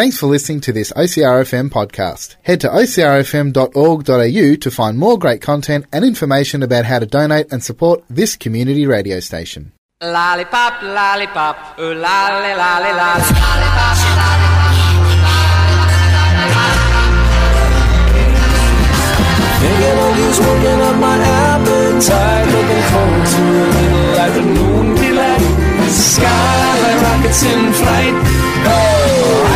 Thanks for listening to this OCRFM podcast. Head to ocrfm.org.au to find more great content and information about how to donate and support this community radio station. Lollipop, lollipop, ooh lolly, lolly, lolly. Lollipop, Thinking of you's working up my appetite Looking forward to a little afternoon delight Skyline rockets in flight Oh,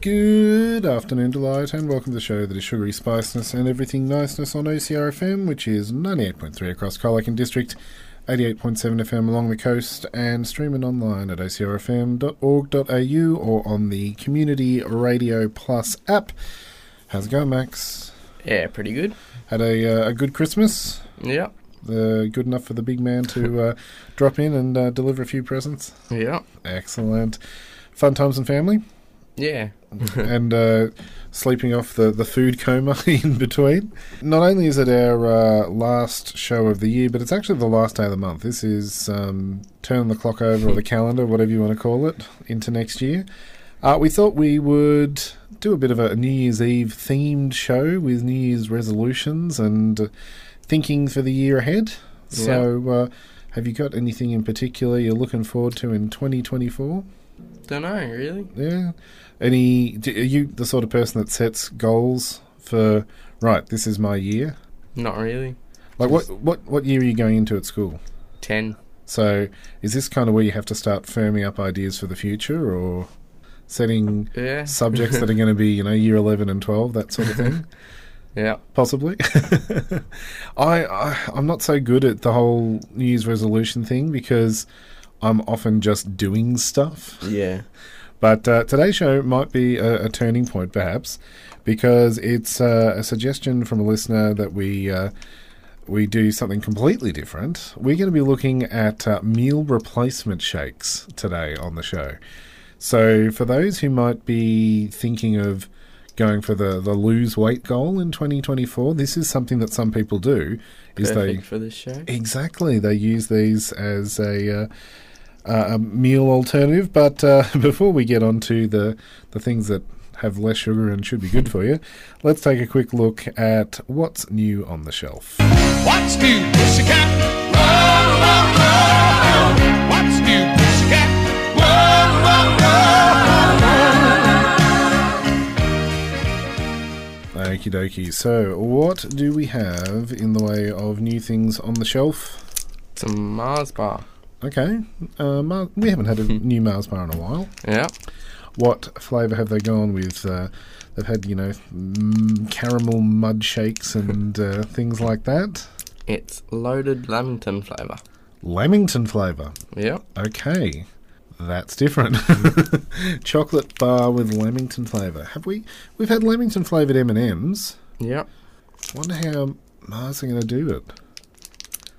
Good afternoon, Delight, and welcome to the show that is sugary spiciness and everything niceness on OCRFM, which is 98.3 across Colac and District, 88.7 FM along the coast, and streaming online at ocrfm.org.au or on the Community Radio Plus app. How's it going, Max? Yeah, pretty good. Had a, uh, a good Christmas? Yeah, Uh, good enough for the big man to uh, drop in and uh, deliver a few presents? yeah, Excellent. Fun times and family? Yeah. and uh, sleeping off the, the food coma in between. Not only is it our uh, last show of the year, but it's actually the last day of the month. This is um, turn the clock over or the calendar, whatever you want to call it, into next year. Uh, we thought we would do a bit of a New Year's Eve themed show with New Year's resolutions and thinking for the year ahead. So, uh, have you got anything in particular you're looking forward to in 2024? Don't know, really. Yeah. Any? Are you the sort of person that sets goals for? Right, this is my year. Not really. Like what? What? What year are you going into at school? Ten. So is this kind of where you have to start firming up ideas for the future, or setting Yeah. subjects that are going to be, you know, year eleven and twelve, that sort of thing? Yeah. Possibly. I, I I'm not so good at the whole New Year's resolution thing because I'm often just doing stuff. Yeah. But uh, today's show might be a, a turning point, perhaps, because it's uh, a suggestion from a listener that we uh, we do something completely different. We're going to be looking at uh, meal replacement shakes today on the show. So, for those who might be thinking of going for the, the lose weight goal in 2024, this is something that some people do. Is Perfect they for this show. Exactly. They use these as a, uh, a meal alternative. But uh, before we get on to the, the things that have less sugar and should be good for you, let's take a quick look at what's new on the shelf. What's new, pussycat? Whoa, whoa, whoa. What's new, pussycat? Whoa, whoa, whoa. Okie dokie. So, what do we have in the way of new things on the shelf? Some Mars bar. Okay. Uh, Mar- we haven't had a new Mars bar in a while. Yeah. What flavour have they gone with? Uh, they've had, you know, mm, caramel mud shakes and uh, things like that. It's loaded Lamington flavour. Lamington flavour. Yeah. Okay, that's different. Chocolate bar with Lamington flavour. Have we? We've had Lamington flavoured M and M's. Yeah. Wonder how Mars are going to do it.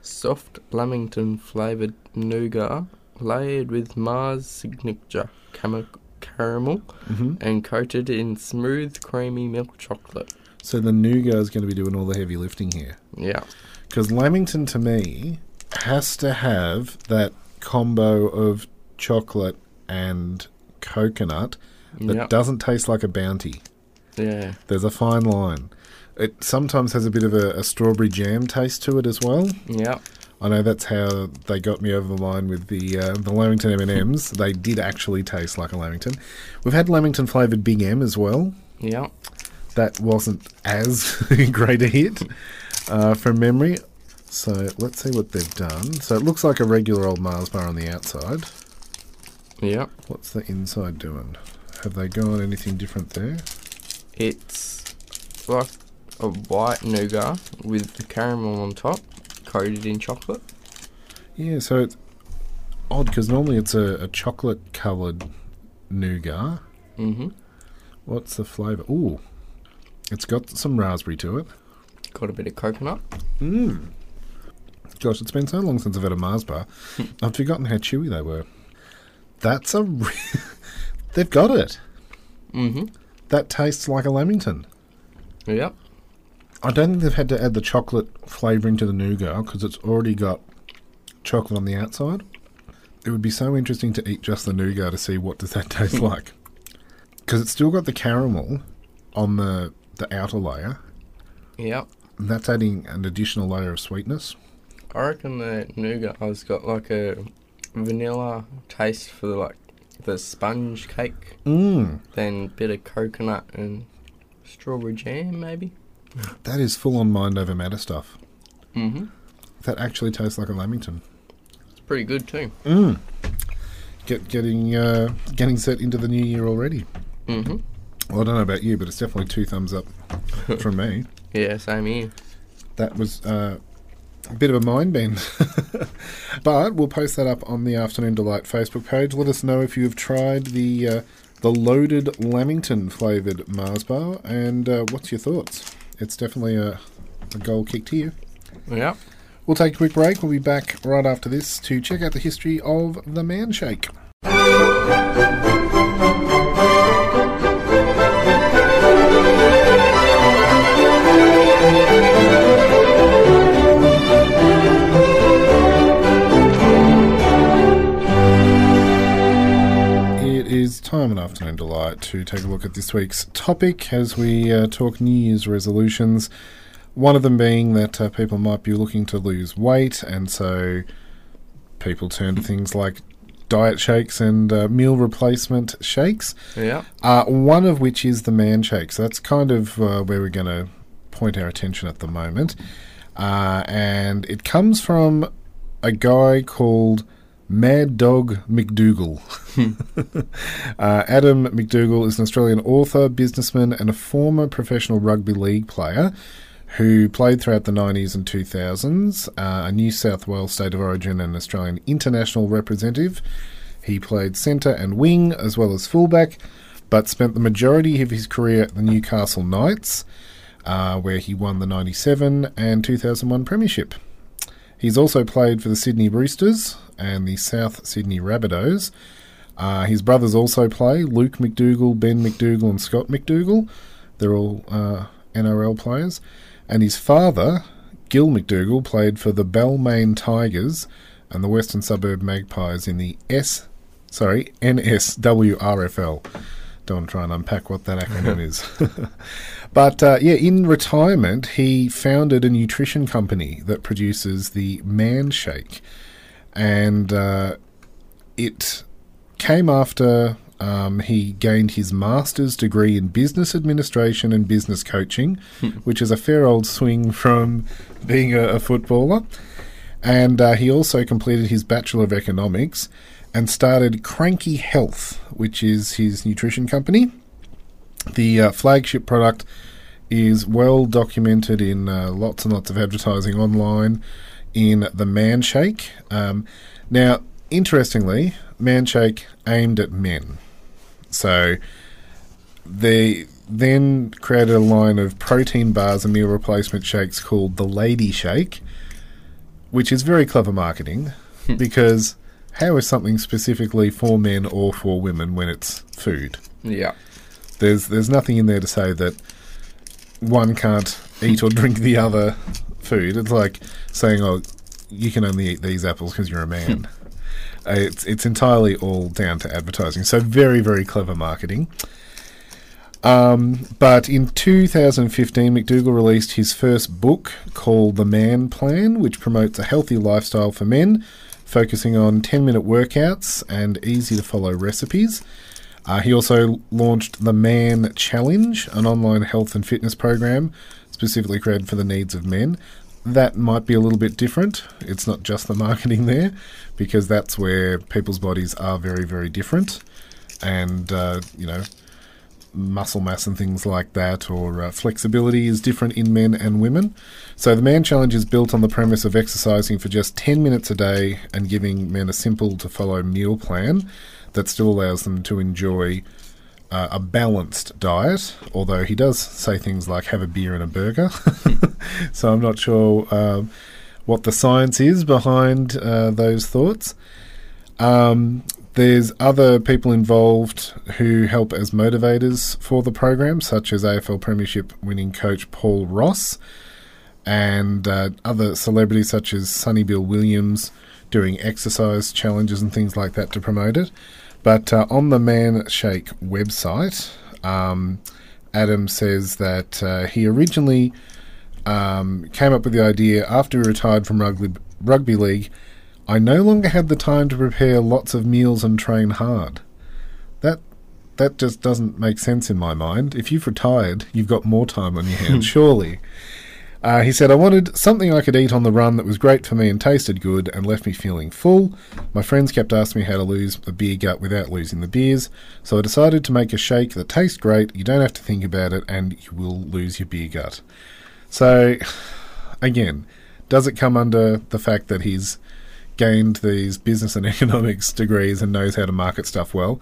Soft Lamington flavoured nougat layered with Mars signature cam- caramel Mm-hmm. and coated in smooth creamy milk chocolate. So the nougat is going to be doing all the heavy lifting here. Yeah. Because Lamington to me has to have that combo of chocolate and coconut that Yep. doesn't taste like a bounty. Yeah. There's a fine line. It sometimes has a bit of a, a strawberry jam taste to it as well. Yeah. I know that's how they got me over the line with the uh, the Lamington M and M's. They did actually taste like a Lamington. We've had Lamington flavoured Big M as well. Yeah. That wasn't as great a hit uh, from memory. So let's see what they've done. So it looks like a regular old Mars bar on the outside. Yeah. What's the inside doing? Have they gone anything different there? It's like a white nougat with the caramel on top, coated in chocolate. Yeah, so it's odd because normally it's a, a chocolate coloured nougat. Mm-hmm. What's the flavour? Ooh, it's got some raspberry to it. Got a bit of coconut. Mmm. Gosh, it's been so long since I've had a Mars bar. I've forgotten how chewy they were. That's a. Re- They've got it. Mm-hmm. That tastes like a Lamington. Yep. I don't think they've had to add the chocolate flavouring to the nougat because it's already got chocolate on the outside. It would be so interesting to eat just the nougat to see what does that taste hmm. like. Because it's still got the caramel on the the outer layer. Yep. And that's adding an additional layer of sweetness. I reckon the nougat has got like a vanilla taste for like the sponge cake, Mmm. then bit of coconut and strawberry jam maybe. That is full on mind over matter stuff. Mm-hmm. That actually tastes like a Lamington. It's pretty good too. Mm. Get getting uh, getting set into the new year already. Mm-hmm. Well, I don't know about you, but it's definitely two thumbs up from me. Yeah, same here. That was uh, a bit of a mind bend. but we'll post that up on the Afternoon Delight Facebook page. Let us know if you have tried the uh, the loaded Lamington flavoured Mars bar and uh, what's your thoughts. It's definitely a, a goal kicked here. Yep. We'll take a quick break. We'll be back right after this to check out the history of the man shake. Time in Afternoon Delight to take a look at this week's topic as we uh, talk New Year's resolutions. One of them being that uh, people might be looking to lose weight, and so people turn to things like diet shakes and uh, meal replacement shakes. Yep. Uh, one of which is the man shake. So that's kind of uh, where we're going to point our attention at the moment. Uh, and it comes from a guy called Mad Dog MacDougall. uh, Adam MacDougall is an Australian author, businessman, and a former professional rugby league player who played throughout the 90s and 2000s, uh, a New South Wales state of origin and Australian international representative. He played centre and wing as well as fullback, but spent the majority of his career at the Newcastle Knights, uh, where he won the 97 and 2001 Premiership. He's also played for the Sydney Roosters and the South Sydney Rabbitohs. Uh, his brothers also play Luke MacDougall, Ben MacDougall, and Scott MacDougall. They're all uh, NRL players. And his father, Gil MacDougall, played for the Balmain Tigers and the Western Suburb Magpies in the S, sorry, NSWRFL. Don't want to try and unpack what that acronym is. but uh, yeah, in retirement, he founded a nutrition company that produces the Man Shake. And uh, it came after um, he gained his master's degree in business administration and business coaching, which is a fair old swing from being a, a footballer. And uh, he also completed his Bachelor of Economics and started Cranky Health, which is his nutrition company. The uh, flagship product is well documented in uh, lots and lots of advertising online in the Man Shake. Um, now, interestingly, Man Shake aimed at men. So they then created a line of protein bars and meal replacement shakes called the Lady Shake, which is very clever marketing because how is something specifically for men or for women when it's food? Yeah. There's there's nothing in there to say that one can't eat or drink the other food. It's like saying, "Oh, you can only eat these apples because you're a man." Uh, it's it's entirely all down to advertising. So very very clever marketing. Um, but in 2015, MacDougall released his first book called The Man Plan, which promotes a healthy lifestyle for men, focusing on 10 minute workouts and easy to follow recipes. Uh, he also launched the Man Challenge, an online health and fitness program specifically created for the needs of men. That might be a little bit different. It's not just the marketing there, because that's where people's bodies are very, very different. And, uh, you know, muscle mass and things like that, or uh, flexibility is different in men and women. So the Man Challenge is built on the premise of exercising for just 10 minutes a day and giving men a simple to follow meal plan that still allows them to enjoy uh, a balanced diet, although he does say things like have a beer and a burger. so I'm not sure um, what the science is behind uh, those thoughts. Um, There's other people involved who help as motivators for the program, such as AFL Premiership winning coach Paul Roos and uh, other celebrities such as Sonny Bill Williams doing exercise challenges and things like that to promote it. But uh, on the Man Shake website, um, Adam says that uh, he originally um, came up with the idea after he retired from rugby, rugby league. I no longer had the time to prepare lots of meals and train hard. That that just doesn't make sense in my mind. If you've retired, you've got more time on your hands, surely. Uh, he said, I wanted something I could eat on the run that was great for me and tasted good and left me feeling full. My friends kept asking me how to lose a beer gut without losing the beers, so I decided to make a shake that tastes great, you don't have to think about it, and you will lose your beer gut. So, again, does it come under the fact that he's gained these business and economics degrees and knows how to market stuff well?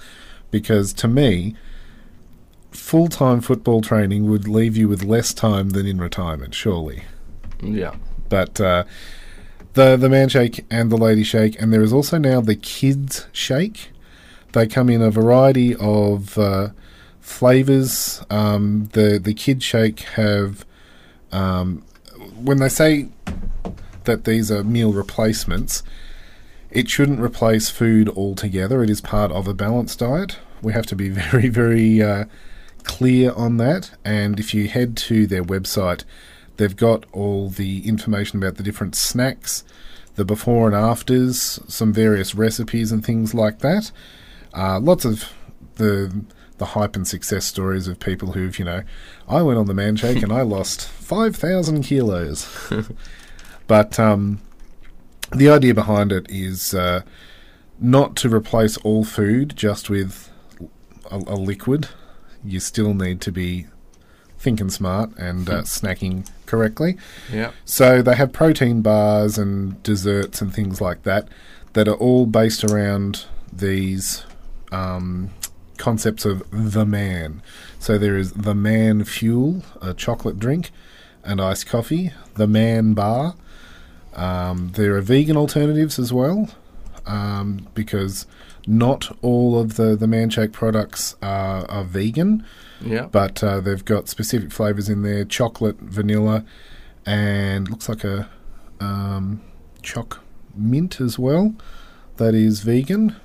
Because to me, full time football training would leave you with less time than in retirement, surely. Yeah. But uh, the the man shake and the lady shake, and there is also now the kids shake. They come in a variety of uh, flavors. Um, the the kid shake have um, when they say that these are meal replacements, it shouldn't replace food altogether. It is part of a balanced diet. We have to be very very uh, clear on that. And if you head to their website, they've got all the information about the different snacks, the before and afters, some various recipes and things like that. Uh, lots of the the hype and success stories of people who've, you know, I went on the man shake and I lost five thousand kilos. but um, the idea behind it is uh, not to replace all food just with a, a liquid. You still need to be thinking smart and uh, snacking correctly. Yeah. So they have protein bars and desserts and things like that that are all based around these um, concepts of the man. So there is the man fuel, a chocolate drink, and iced coffee. The man bar. Um, there are vegan alternatives as well, um, because not all of the the Manshake products are, are vegan Yeah. but uh, they've got specific flavors in there: chocolate, vanilla, and looks like a um, choc mint as well. That is vegan,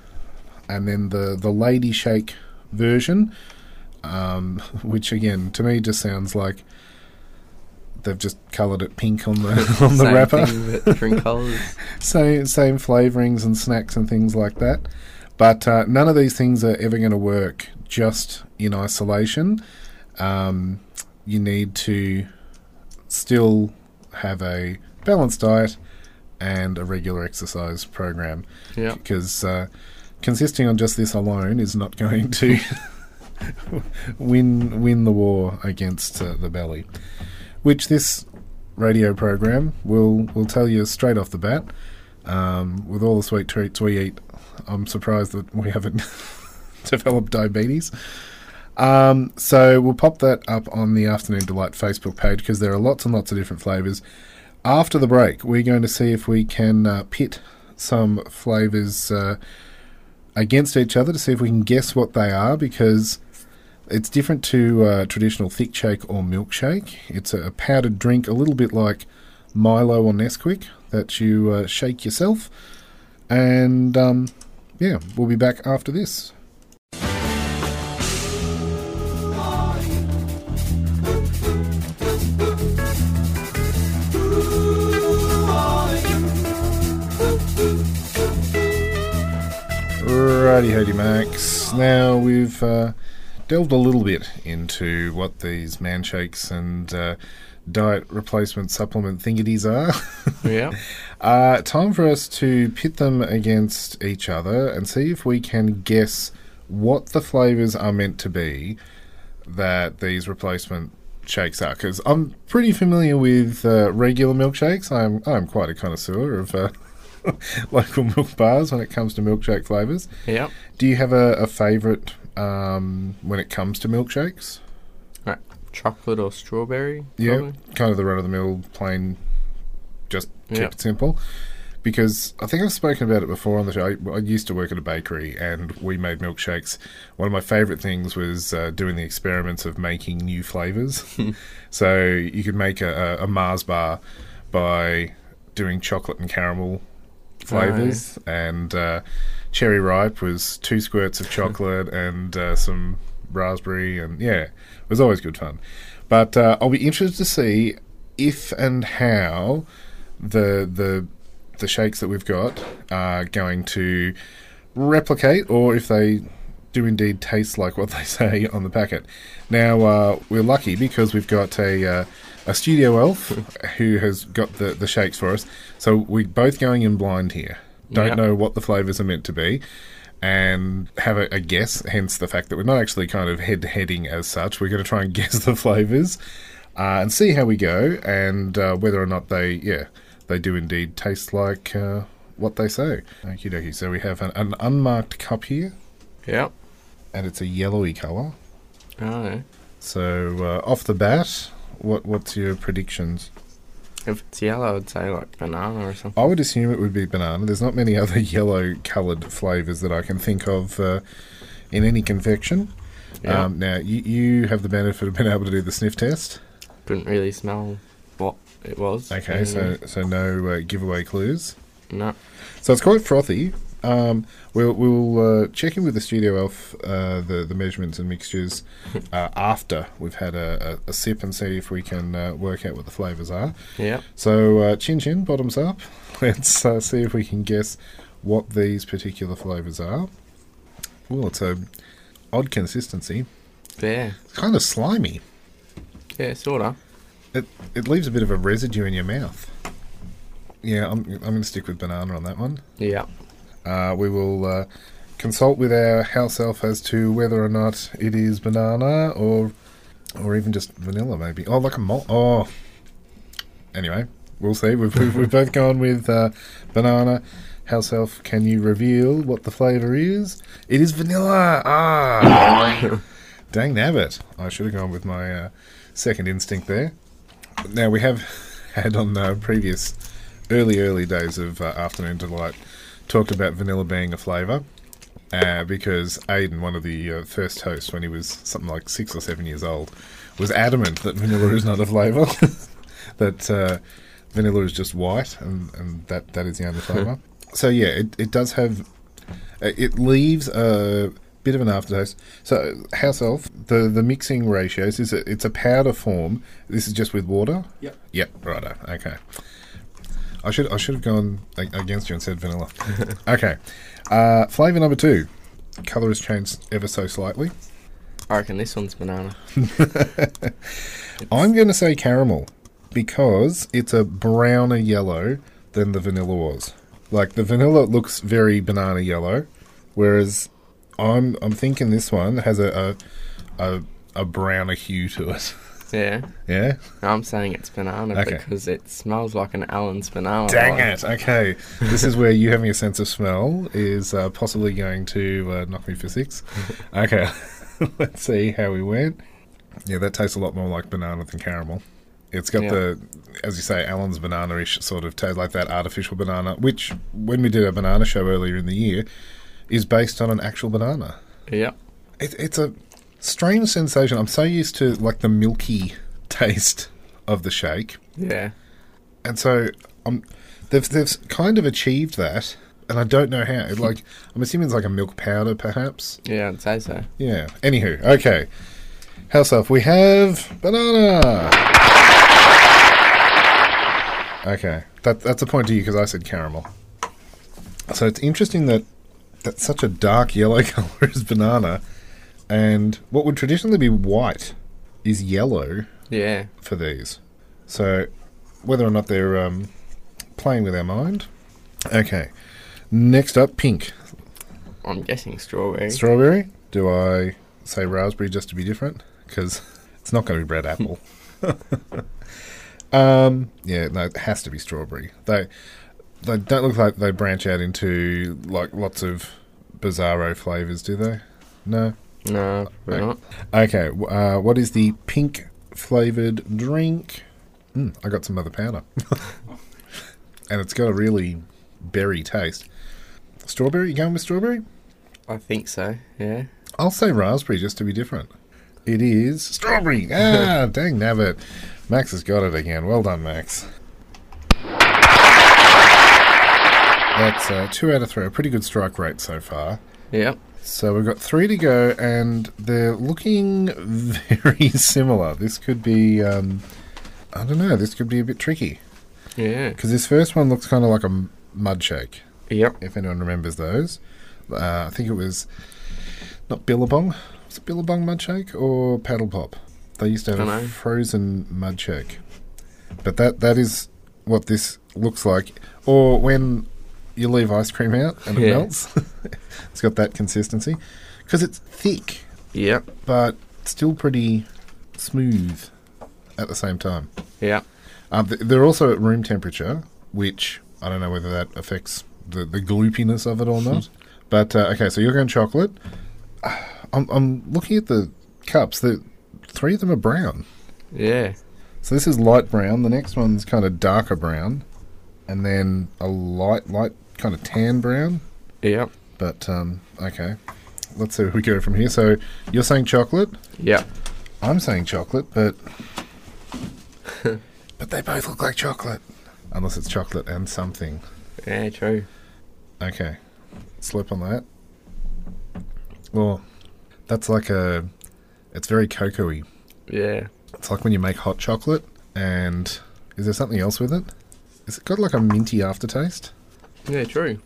and then the the lady shake version, um, which again to me just sounds like they've just coloured it pink on the on the Same wrapper. thing, different colours. same same flavorings and snacks and things like that. But uh, none of these things are ever going to work just in isolation. Um, you need to still have a balanced diet and a regular exercise program Yeah. because uh, consisting on just this alone is not going to win win the war against uh, the belly, which this radio program will will tell you straight off the bat. Um, with all the sweet treats we eat, I'm surprised that we haven't developed diabetes. Um, so we'll pop that up on the Afternoon Delight Facebook page because there are lots and lots of different flavors. After the break, we're going to see if we can uh, pit some flavors uh, against each other to see if we can guess what they are because it's different to uh, traditional thick shake or milkshake. It's a powdered drink, a little bit like Milo or Nesquik that you uh, shake yourself. And um, yeah, we'll be back after this. Righty, Hody Max. Now we've uh, delved a little bit into what these man shakes and uh, diet replacement supplement thingities are. Yeah. Uh, time for us to pit them against each other and see if we can guess what the flavors are meant to be that these replacement shakes are. Because I'm pretty familiar with uh, regular milkshakes. I'm I'm quite a connoisseur of uh, local milk bars when it comes to milkshake flavors. Yeah. Do you have a, a favorite um, when it comes to milkshakes? Chocolate or strawberry? Yeah, probably? kind of the run of the mill, plain, just keep Yeah. it simple. because I think I've spoken about it before on the show. I, I used to work at a bakery and we made milkshakes. One of my favourite things was uh, doing the experiments of making new flavours. so you could make a, a, Mars bar by doing chocolate and caramel flavours, and uh, cherry ripe was two squirts of chocolate and uh, some raspberry, and yeah, was always good fun. But uh, I'll be interested to see if and how the the the shakes that we've got are going to replicate, or if they do indeed taste like what they say on the packet. Now uh, we're lucky because we've got a uh, a studio elf who has got the the shakes for us. So we're both going in blind here. Don't Yeah. know what the flavors are meant to be. And have a, a guess, hence the fact that we're not actually kind of head heading as such. We're going to try and guess the flavors uh, and see how we go, and uh, whether or not they, yeah, they do indeed taste like uh, what they say. Okie dokie. So we have an, an unmarked cup here, Yep. and it's a yellowy colour. Oh. So uh, off the bat, what what's your predictions? If it's yellow, I'd say like banana or something. I would assume it would be banana. There's not many other yellow coloured flavours that I can think of uh, in any confection. Yeah. Um, now you you have the benefit of being able to do the sniff test. Couldn't really smell what it was. Okay, so so no uh, giveaway clues. No. So it's quite frothy. Um, we'll we'll uh, check in with the studio elf uh, the the measurements and mixtures uh, after we've had a, a, a sip and see if we can uh, work out what the flavours are. Yep. So uh, chin chin bottoms up. Let's uh, see if we can guess what these particular flavours are. Well, it's a odd consistency. Yeah. It's kind of slimy. Yeah, sorta. It it leaves a bit of a residue in your mouth. Yeah, I'm I'm going to stick with banana on that one. Yeah. Uh, we will uh, consult with our house elf as to whether or not it is banana or or even just vanilla, maybe. Oh, like a malt. Oh, anyway, we'll see. We've we've, we've both gone with uh, banana. House elf, can you reveal what the flavour is? It is vanilla. Ah, dang nabbit! I should have gone with my uh, second instinct there. Now we have had on the previous early early days of uh, afternoon delight talked about vanilla being a flavour uh, because Aiden, one of the uh, first hosts when he was something like six or seven years old, was adamant that vanilla is not a flavour, that uh, vanilla is just white and, and that, that is the only flavour. so yeah, it, it does have, it leaves a bit of an aftertaste. So house elf, the, the mixing ratios, is it, it's a powder form. This is just with water? Yep. Yep, righto, okay. I should I should have gone against you and said vanilla. okay. Uh, flavor number two. Color has changed ever so slightly. I reckon this one's banana. I'm going to say caramel because it's a browner yellow than the vanilla was. Like the vanilla looks very banana yellow, whereas I'm I'm thinking this one has a a, a, a browner hue to it. Yeah. yeah. I'm saying it's banana Okay. because it smells like an Allen's banana. Dang it! Okay, this is where you having a sense of smell is uh, possibly going to uh, knock me for six. Okay, let's see how we went. Yeah, that tastes a lot more like banana than caramel. It's got Yeah. the, as you say, Allen's banana-ish sort of taste, like that artificial banana, which when we did a banana show earlier in the year, is based on an actual banana. Yeah. It, it's a strange sensation. I'm so used to like the milky taste of the shake. Yeah. And so um, they've they've kind of achieved that, and I don't know how. It, like I'm assuming it's like a milk powder, perhaps. Yeah, I'd say so. Yeah. Anywho, okay. House elf, we have banana. Okay, that that's a point to you because I said caramel. So it's interesting that that's such a dark yellow color is banana, and what would traditionally be white is yellow Yeah. for these. So, whether or not they're um, playing with our mind. Okay. Next up, pink. I'm guessing strawberry. Strawberry. Do I say raspberry just to be different? Because it's not going to be red apple. um, yeah, no, it has to be strawberry. They they don't look like they branch out into like lots of bizarro flavors, do they? No. No, we're No. not. Okay. Uh, what is the pink flavored drink? Mm, I got some other powder, and it's got a really berry taste. Strawberry? You going with strawberry? I think so. Yeah. I'll say raspberry just to be different. It is strawberry. Ah, dang nabbit. Max has got it again. Well done, Max. That's uh, two out of three. A pretty good strike rate so far. Yep. So we've got three to go, and they're looking very similar. This could be, um, I don't know, this could be a bit tricky. Yeah. Because this first one looks kind of like a mud shake, Yep. if anyone remembers those. Uh, I think it was not Billabong. Was it Billabong mud shake or Paddle Pop? They used to have a frozen mud shake. But that that is what this looks like. Or when you leave ice cream out and it Yeah. melts, it's got that consistency. Because it's thick, Yep. but still pretty smooth at the same time. Yep. Um, they're also at room temperature, which I don't know whether that affects the, the gloopiness of it or not. but uh, okay, so you're going chocolate. I'm, I'm looking at the cups. The three of them are brown. Yeah. So this is light brown. The next one's kind of darker brown, and then a light, light kind of tan brown. Yep. But um, okay, let's see where we go from here. So you're saying chocolate. Yep. I'm saying chocolate, but but they both look like chocolate, unless it's chocolate and something. Yeah. True. Okay, slip on that. Well, that's like a. It's very cocoa-y. Yeah. It's like when you make hot chocolate, and is there something else with it? Is it got like a minty aftertaste? Yeah. True.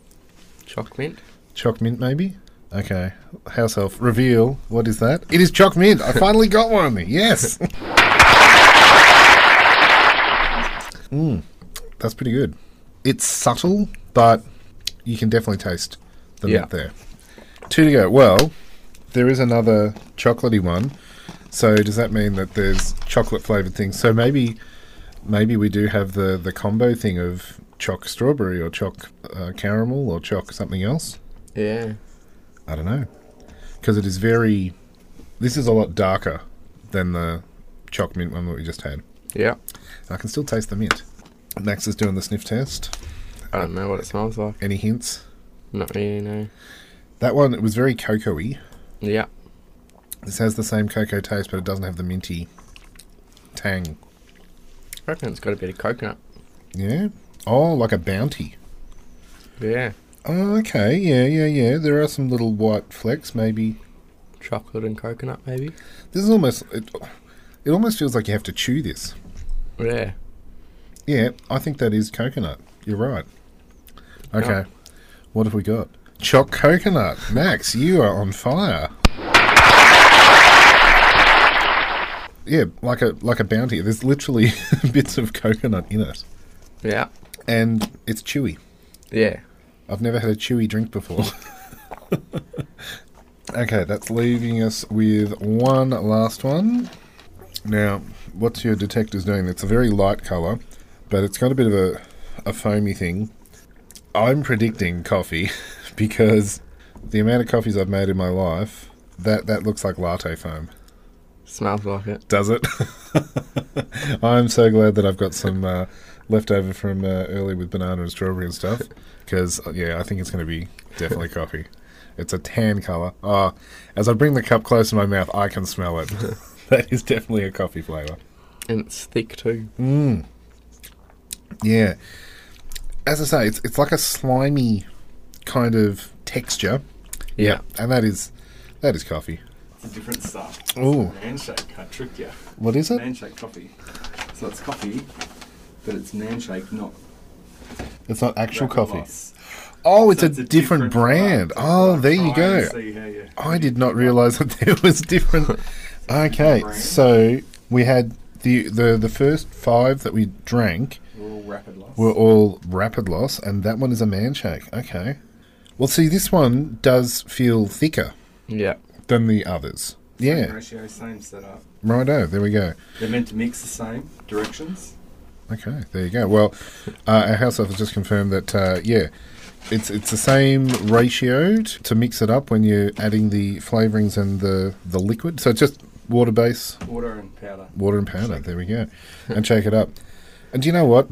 Choc mint. Choc mint, maybe. Okay, house elf reveal. What is that? It is choc mint. I finally got one. Yes. mm, that's pretty good. It's subtle, but you can definitely taste the Yeah. mint there. Two to go. Well, there is another chocolatey one. So does that mean that there's chocolate flavored things? So maybe, maybe we do have the the combo thing of choc strawberry or choc uh, caramel or choc something else. Yeah. I don't know. Because it is very. This is a lot darker than the choc mint one that we just had. Yep. I can still taste the mint. Max is doing the sniff test. I don't know what it smells like. Any hints? Not really. No. That one, it was very cocoa-y. Yep. This has the same cocoa taste, but it doesn't have the minty tang. I reckon it's got a bit of coconut. Yeah? Oh, like a bounty. Yeah. Oh, okay. Yeah, yeah, yeah. There are some little white flecks, maybe. Chocolate and coconut, maybe. This is almost. It, it almost feels like you have to chew this. Yeah. Yeah, I think that is coconut. You're right. Okay. Yeah. What have we got? Choc coconut. Max, you are on fire. Yeah, like a like a bounty. There's literally bits of coconut in it. Yeah. And it's chewy. Yeah. I've never had a chewy drink before. okay, that's leaving us with one last one. Now, what's your detector's doing? It's a very light colour, but it's got a bit of a, a foamy thing. I'm predicting coffee because the amount of coffees I've made in my life, that, that looks like latte foam. Smells like it. Does it? I'm so glad that I've got some uh, left over from uh, early with banana and strawberry and stuff. Because, yeah, I think it's going to be definitely coffee. It's a tan colour. Oh, as I bring the cup close to my mouth, I can smell it. that is definitely a coffee flavour. And it's thick too. Mm. Yeah. As I say, it's, it's like a slimy kind of texture. Yeah. And that is that is coffee. It's a different stuff. Ooh. Handshake, I tricked you. What is it? Handshake coffee. So it's coffee, but it's Manshake, not It's not actual coffee. Loss. Oh, it's, So a, different, brand. product. Oh, I'm there you go. see how you- I did not realise that there was different. Okay, Brand. so we had the, the the first five that we drank We're all rapid loss. were all rapid loss, and that one is a man shake. Okay. Well, see, this one does feel thicker Yeah. than the others. Same Yeah, ratio, same setup. righto. There we go. They're meant to mix the same directions. Okay, there you go. Well, uh, our house has just confirmed that uh, yeah, it's it's the same ratio t- to mix it up when you're adding the flavourings and the the liquid. So it's just water base, Water and powder. water and powder. There we go, and shake it up. And do you know what?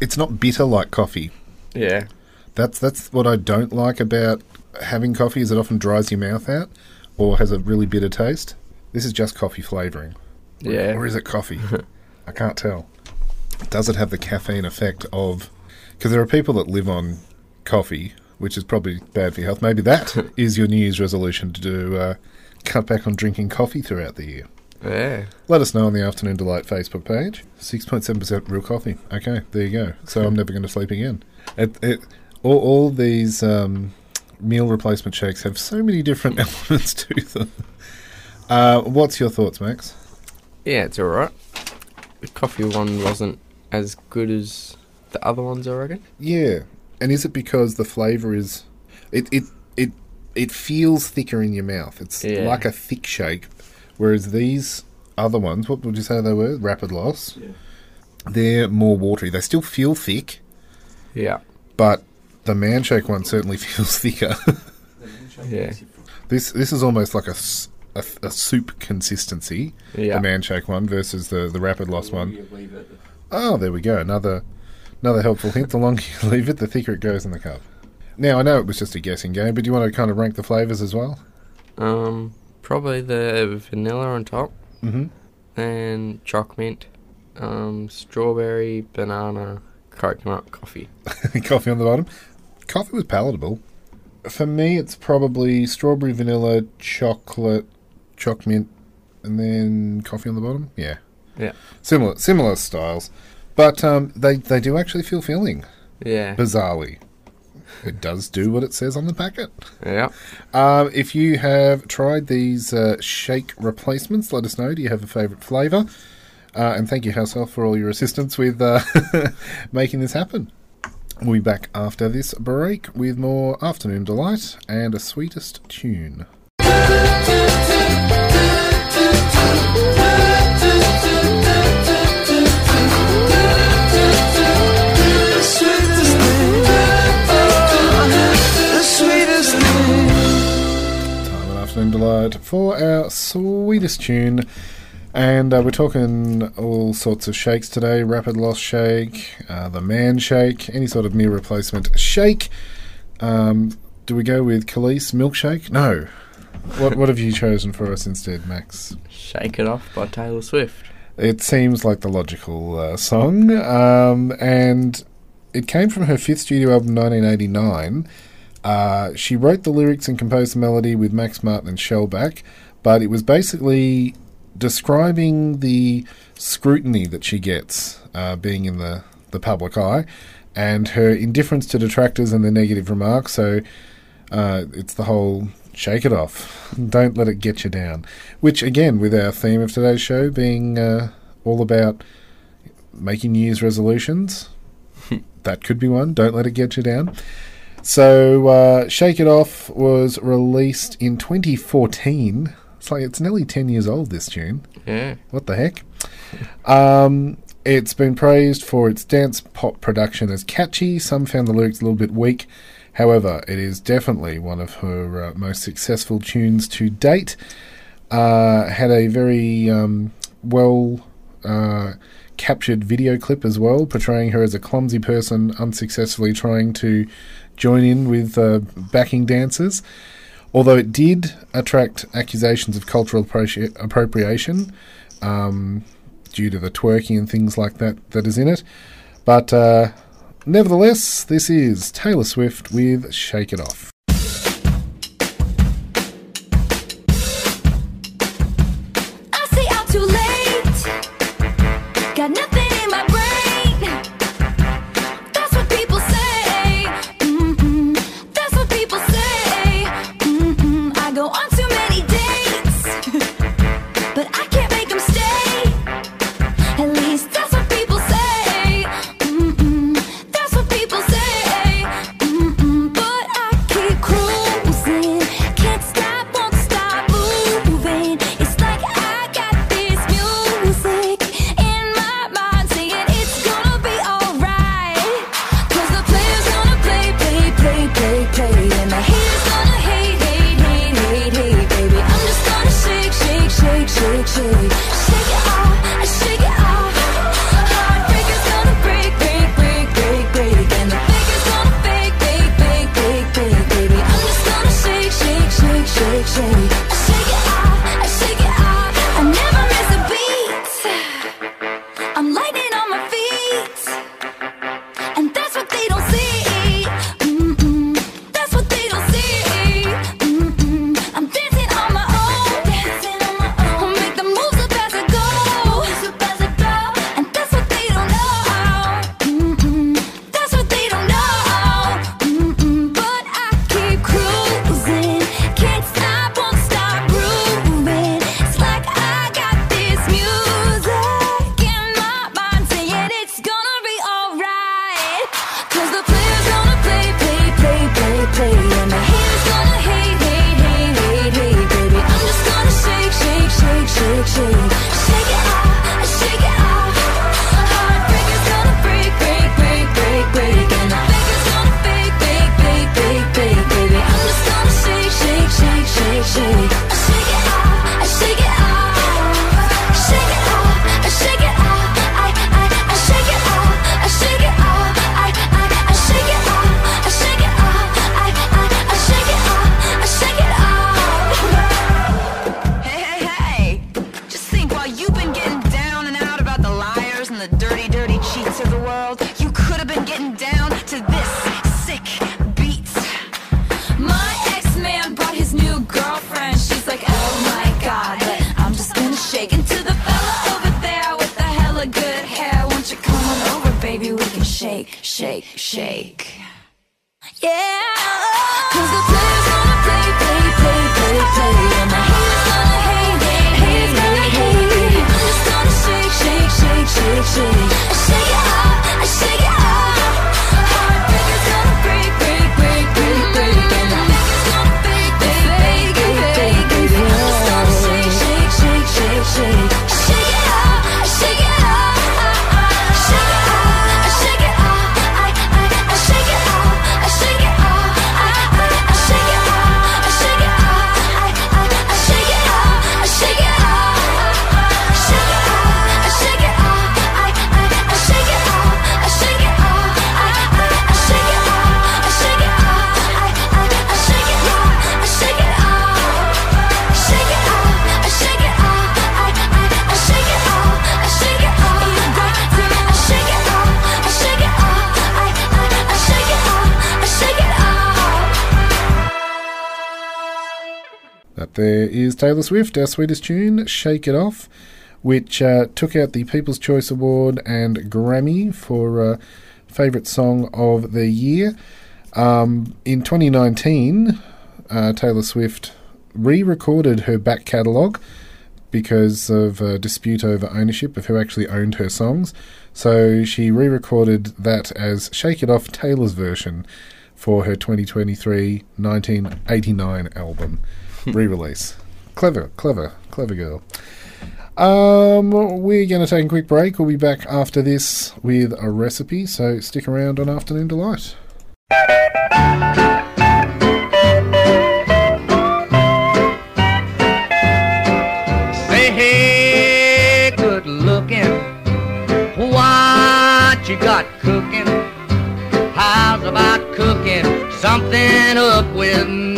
It's not bitter like coffee. Yeah. That's that's what I don't like about having coffee is it often dries your mouth out or has a really bitter taste. This is just coffee flavouring. Yeah. Or is it coffee? I can't tell. Does it have the caffeine effect of. Because there are people that live on coffee, which is probably bad for your health. Maybe that is your New Year's resolution to do uh, cut back on drinking coffee throughout the year. Yeah. Let us know on the Afternoon Delight Facebook page. 6.7% real coffee. Okay, there you go. So I'm never going to sleep again. It, it, all, all these um, meal replacement shakes have so many different elements to them. Uh, what's your thoughts, Max? Yeah, it's alright. The coffee one wasn't as good as the other ones, I reckon. Yeah, and is it because the flavour is it it it it feels thicker in your mouth? It's Yeah. like a thick shake, whereas these other ones, what would you say they were? Rapid loss. They're more watery. They still feel thick, Yeah. but the man shake one certainly feels thicker. Yeah. this this is almost like a a soup consistency. Yeah. The man shake one versus the the rapid loss one. You leave it. Oh, there we go. Another another helpful hint. The longer you leave it, the thicker it goes in the cup. Now, I know it was just a guessing game, but do you want to kind of rank the flavours as well? Um, probably the vanilla on top, Mm-hmm. and choc mint, um, strawberry, banana, coconut, coffee. Coffee on the bottom. Coffee was palatable. For me, it's probably strawberry, vanilla, chocolate, choc mint, and then coffee on the bottom. Yeah, Yeah. similar similar styles, but um, they they do actually feel filling. Yeah. Bizarrely, it does do what it says on the packet. Yeah. Um, if you have tried these uh, shake replacements, let us know. Do you have a favourite flavour? Uh, and thank you, Househelp, for all your assistance with uh, making this happen. We'll be back after this break with more Afternoon Delight and a sweetest tune. Delight for our sweetest tune. And uh, we're talking all sorts of shakes today rapid loss shake, uh, the man shake, any sort of meal replacement shake. Um, do we go with Kelis milkshake? No. What, what have you chosen for us instead, Max? Shake It Off by Taylor Swift. It seems like the logical uh, song, um, and it came from her fifth studio album, 1989. Uh, she wrote the lyrics and composed the melody with Max Martin and Shellback, but it was basically describing the scrutiny that she gets uh, being in the, the public eye and her indifference to detractors and their negative remarks. So uh, it's the whole shake it off, don't let it get you down. Which, again, with our theme of today's show being uh, all about making New Year's resolutions, that could be one. Don't let it get you down. So, uh, Shake It Off was released in 2014. It's like it's nearly 10 years old, this tune. Yeah. What the heck? Um, it's been praised for its dance pop production as catchy. Some found the lyrics a little bit weak. However, it is definitely one of her uh, most successful tunes to date. Uh, had a very um, well uh, captured video clip as well, portraying her as a clumsy person unsuccessfully trying to join in with uh, backing dancers. Although it did attract accusations of cultural appropri- appropriation um, due to the twerking and things like that that is in it. But uh, nevertheless, this is Taylor Swift with Shake It Off. There is Taylor Swift, our sweetest tune, Shake It Off, which uh, took out the People's Choice Award and Grammy for uh, Favourite Song of the Year. Um, in 2019, uh, Taylor Swift re recorded her back catalogue because of a dispute over ownership of who actually owned her songs. So she re recorded that as Shake It Off Taylor's version for her 2023 1989 album re release. Clever, clever, clever girl. Um, we're going to take a quick break. We'll be back after this with a recipe, so stick around on Afternoon Delight. Say, hey, good looking. What you got cooking? How's about cooking something up with me?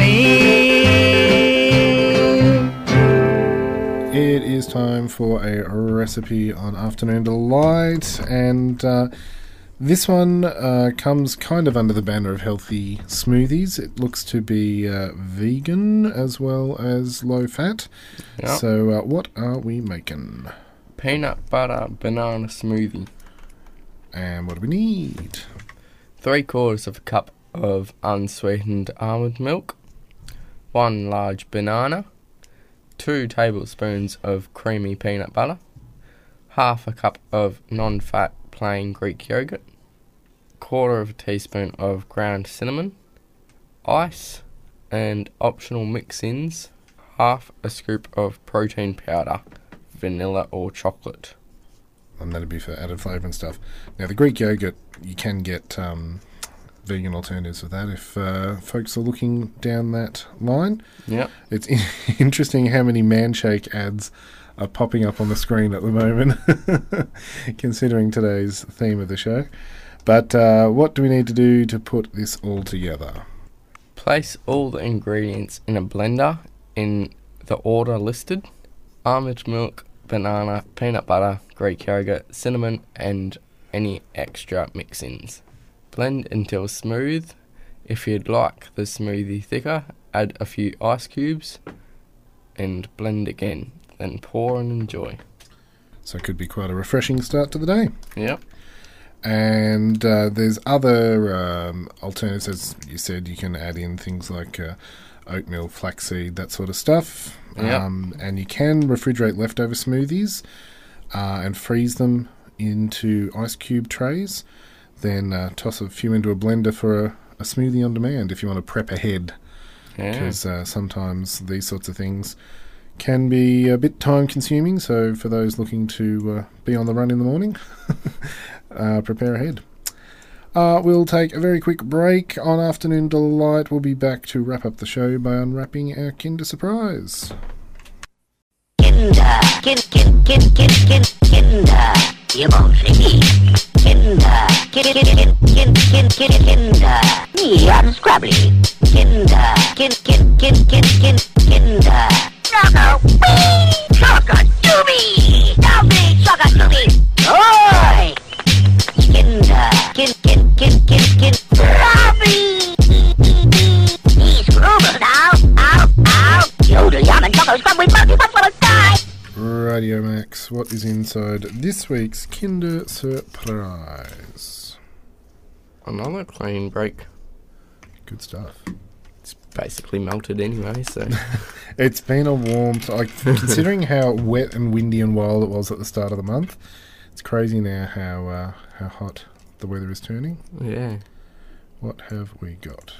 Is time for a recipe on Afternoon Delight, and uh, this one uh, comes kind of under the banner of healthy smoothies. It looks to be uh, vegan as well as low fat. Yeah. So, uh, what are we making? Peanut butter banana smoothie. And what do we need? Three quarters of a cup of unsweetened almond milk. One large banana. Two tablespoons of creamy peanut butter. Half a cup of non fat plain Greek yogurt. Quarter of a teaspoon of ground cinnamon. Ice. And optional mix ins. Half a scoop of protein powder. Vanilla or chocolate. And that'd be for added flavour and stuff. Now, the Greek yogurt, you can get um, vegan alternatives with that if uh, folks are looking down that line. Yep. It's in- interesting how many Manshake ads are popping up on the screen at the moment, considering today's theme of the show. But uh, what do we need to do to put this all together? Place all the ingredients in a blender in the order listed almond milk, banana, peanut butter, Greek yogurt, cinnamon, and any extra mix ins. Blend until smooth. If you'd like the smoothie thicker, add a few ice cubes and blend again. Then pour and enjoy. So it could be quite a refreshing start to the day. Yep. And uh, there's other um, alternatives, as you said. You can add in things like uh, oatmeal, flaxseed, that sort of stuff. Yep. Um, and you can refrigerate leftover smoothies uh, and freeze them into ice cube trays. Then uh, toss a few into a blender for a, a smoothie on demand if you want to prep ahead. Yeah. Because uh, sometimes these sorts of things can be a bit time consuming. So for those looking to uh, be on the run in the morning, uh, prepare ahead. Uh, we'll take a very quick break on Afternoon Delight. We'll be back to wrap up the show by unwrapping our Kinder Surprise. Kinder, kind, kind, kind, kind, kind, Kinder, ihr Bonfigi. Kinder, kind, kind, kind, kind, kind, Kinder, Miam Scrabbly. Kinder, kind, kind, kind, kind, kind, Kinder. Choco, wee, Choco, doobie, doobie, Choco, doobie. Oi! Kinder, kind, kind, kind, kind, kind, Robbie. He's grooving now, ow, ow. Yodel, yum, and Choco, Scrub, we monkey, what's gonna die? Radio Max, what is inside this week's Kinder Surprise? Another clean break. Good stuff. It's basically melted anyway, so It's been a warm, like considering how wet and windy and wild it was at the start of the month. It's crazy now how uh, how hot the weather is turning. yeah. What have we got?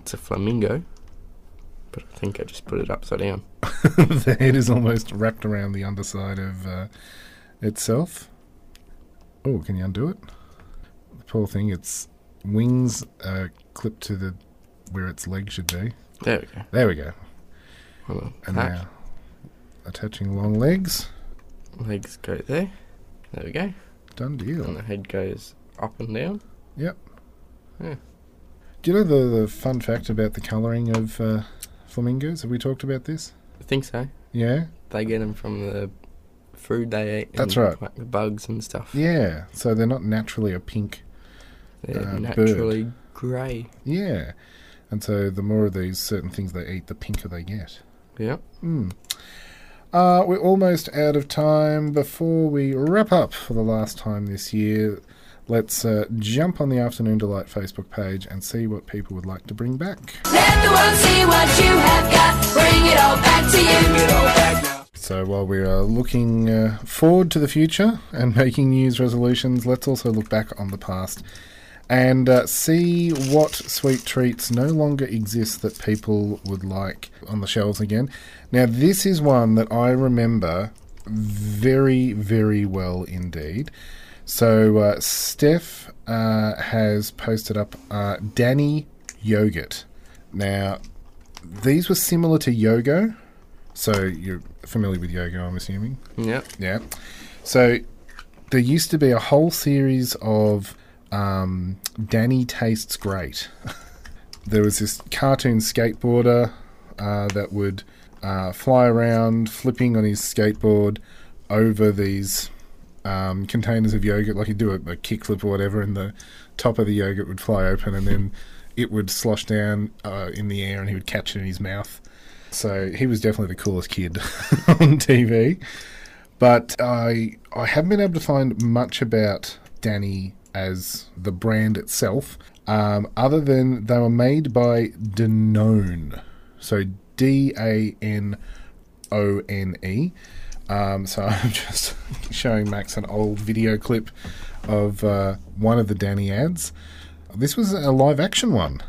It's a flamingo. But I think I just put it upside down. the head is almost wrapped around the underside of uh, itself. Oh, can you undo it? The poor thing, its wings are clipped to the where its leg should be. There we go. There we go. Well, And now attaching long legs. legs go there. There we go. Done deal. And the head goes up and down. Yep. Yeah. Do you know the, the fun fact about the colouring of uh, flamingos? Have we talked about this? I think so. Yeah? They get them from the food they eat. That's and, right. Like the bugs and stuff. Yeah. So they're not naturally a pink. They're uh, naturally grey. Yeah. And so the more of these certain things they eat, the pinker they get. Yeah. Hmm. Uh, we're almost out of time. Before we wrap up for the last time this year, let's uh, jump on the Afternoon Delight Facebook page and see what people would like to bring back. Let the world see what you have got. Bring it all back to you. So while we are looking uh, forward to the future and making New Year's resolutions, let's also look back on the past and uh, see what sweet treats no longer exist that people would like on the shelves again. Now, this is one that I remember very, very well indeed. So, uh, Steph uh, has posted up uh, Danny Yogurt. Now, these were similar to Yogo. So, you're familiar with Yogo, I'm assuming? Yeah. Yeah. So there used to be a whole series of um, Danny Tastes Great. there was this cartoon skateboarder uh, that would uh, fly around flipping on his skateboard over these um, containers of yogurt. Like he'd do a, a kickflip or whatever, and the top of the yogurt would fly open, and then it would slosh down uh, in the air, and he would catch it in his mouth. So he was definitely the coolest kid on TV. But I I haven't been able to find much about Danny as the brand itself, um, other than they were made by Danone. So D A N O N E. Um, so I'm just showing Max an old video clip of uh, one of the Danny ads. This was a live action one,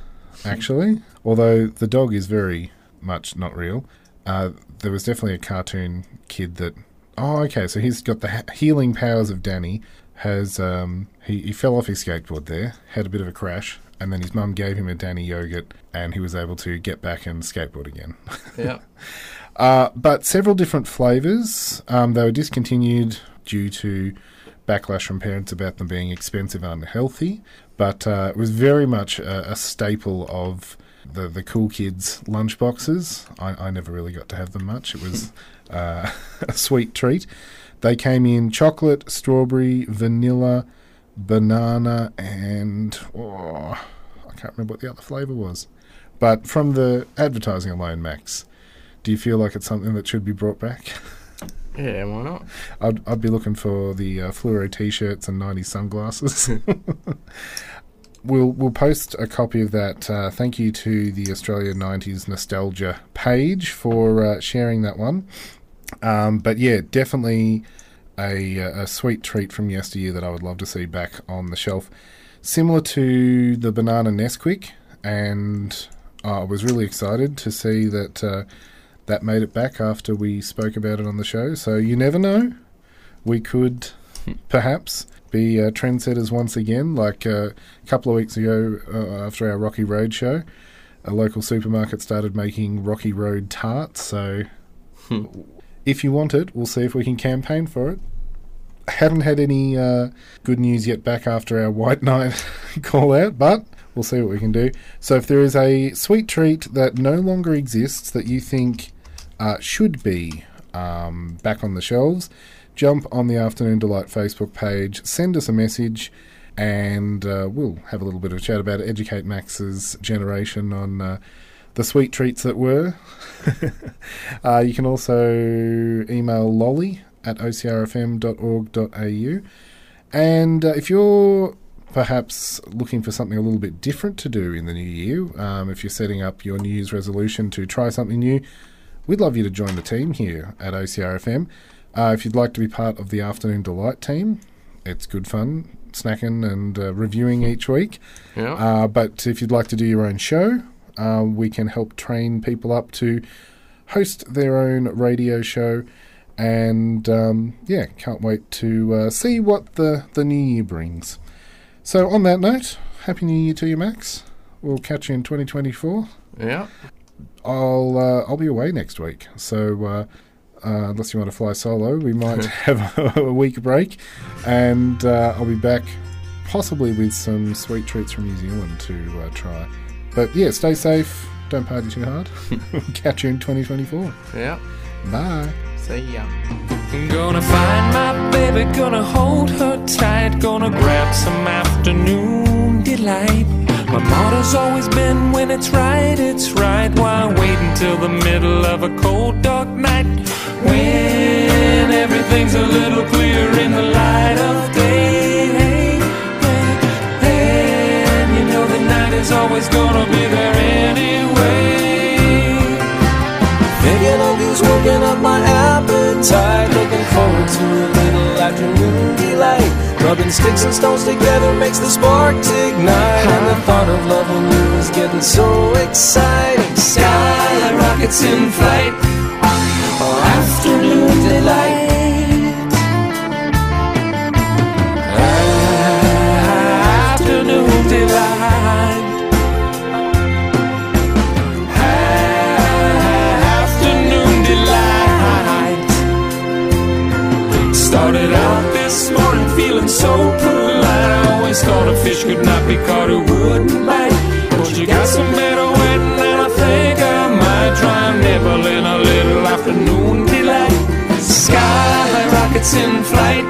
actually. Although the dog is very much not real. Uh, there was definitely a cartoon kid that. Oh, okay. So he's got the ha- healing powers of Danny. Has um, he, he fell off his skateboard there, had a bit of a crash, and then his mum gave him a Danny yogurt, and he was able to get back and skateboard again. Yeah. Uh, but several different flavours. Um, they were discontinued due to backlash from parents about them being expensive and unhealthy. But uh, it was very much a, a staple of the, the cool kids' lunchboxes. I, I never really got to have them much. It was uh, a sweet treat. They came in chocolate, strawberry, vanilla, banana, and oh, I can't remember what the other flavour was. But from the advertising alone, Max, do you feel like it's something that should be brought back? Yeah, why not? I'd, I'd be looking for the uh, fluoro t-shirts and 90 sunglasses. we'll we'll post a copy of that. Uh, thank you to the Australia 90s Nostalgia page for uh, sharing that one. Um, but yeah, definitely a, a sweet treat from yesteryear that I would love to see back on the shelf. Similar to the banana Nesquik, and I was really excited to see that uh, that made it back after we spoke about it on the show. So you never know. We could perhaps be uh, trendsetters once again. Like uh, a couple of weeks ago, uh, after our Rocky Road show, a local supermarket started making Rocky Road tarts. So if you want it, we'll see if we can campaign for it. Haven't had any uh, good news yet back after our White Knight call out, but we'll see what we can do. So if there is a sweet treat that no longer exists that you think uh, should be um, back on the shelves, jump on the Afternoon Delight Facebook page, send us a message, and uh, we'll have a little bit of a chat about. Educate Max's generation on uh, the sweet treats that were. uh, you can also email lolly at ocrfm.org.au. And uh, if you're perhaps looking for something a little bit different to do in the new year, um, if you're setting up your New Year's resolution to try something new, we'd love you to join the team here at OCRFM. Uh, if you'd like to be part of the Afternoon Delight team, it's good fun snacking and uh, reviewing each week. Yeah. Uh, but if you'd like to do your own show, uh, we can help train people up to host their own radio show. And um, yeah, can't wait to uh, see what the, the new year brings. So, on that note, Happy New Year to you, Max. We'll catch you in 2024. Yeah. I'll uh, I'll be away next week, so uh, uh, unless you want to fly solo, we might have a, week break, and uh, I'll be back possibly with some sweet treats from New Zealand to uh, try. But yeah, stay safe. Don't party too hard. we'll catch you in 2024. Yeah. Bye. See ya. I'm Gonna find my baby, gonna hold her tight, gonna grab some afternoon delight. My motto's always been when it's right, it's right. Why wait until the middle of a cold, dark night? When everything's a little clearer in the light of day. Hey, you know the night is always gonna be there anyway. Thinking of you's working up my appetite. Looking forward to a little afternoon delight. Rubbing sticks and stones together makes the sparks ignite. And the thought of loving you is getting so exciting. Sky rockets in flight. Oh, afternoon delight. So polite. I always thought a fish could not be caught who wouldn't bite. But you got some better wetting, and I think I might try nibble in a little afternoon delight. Sky rockets in flight.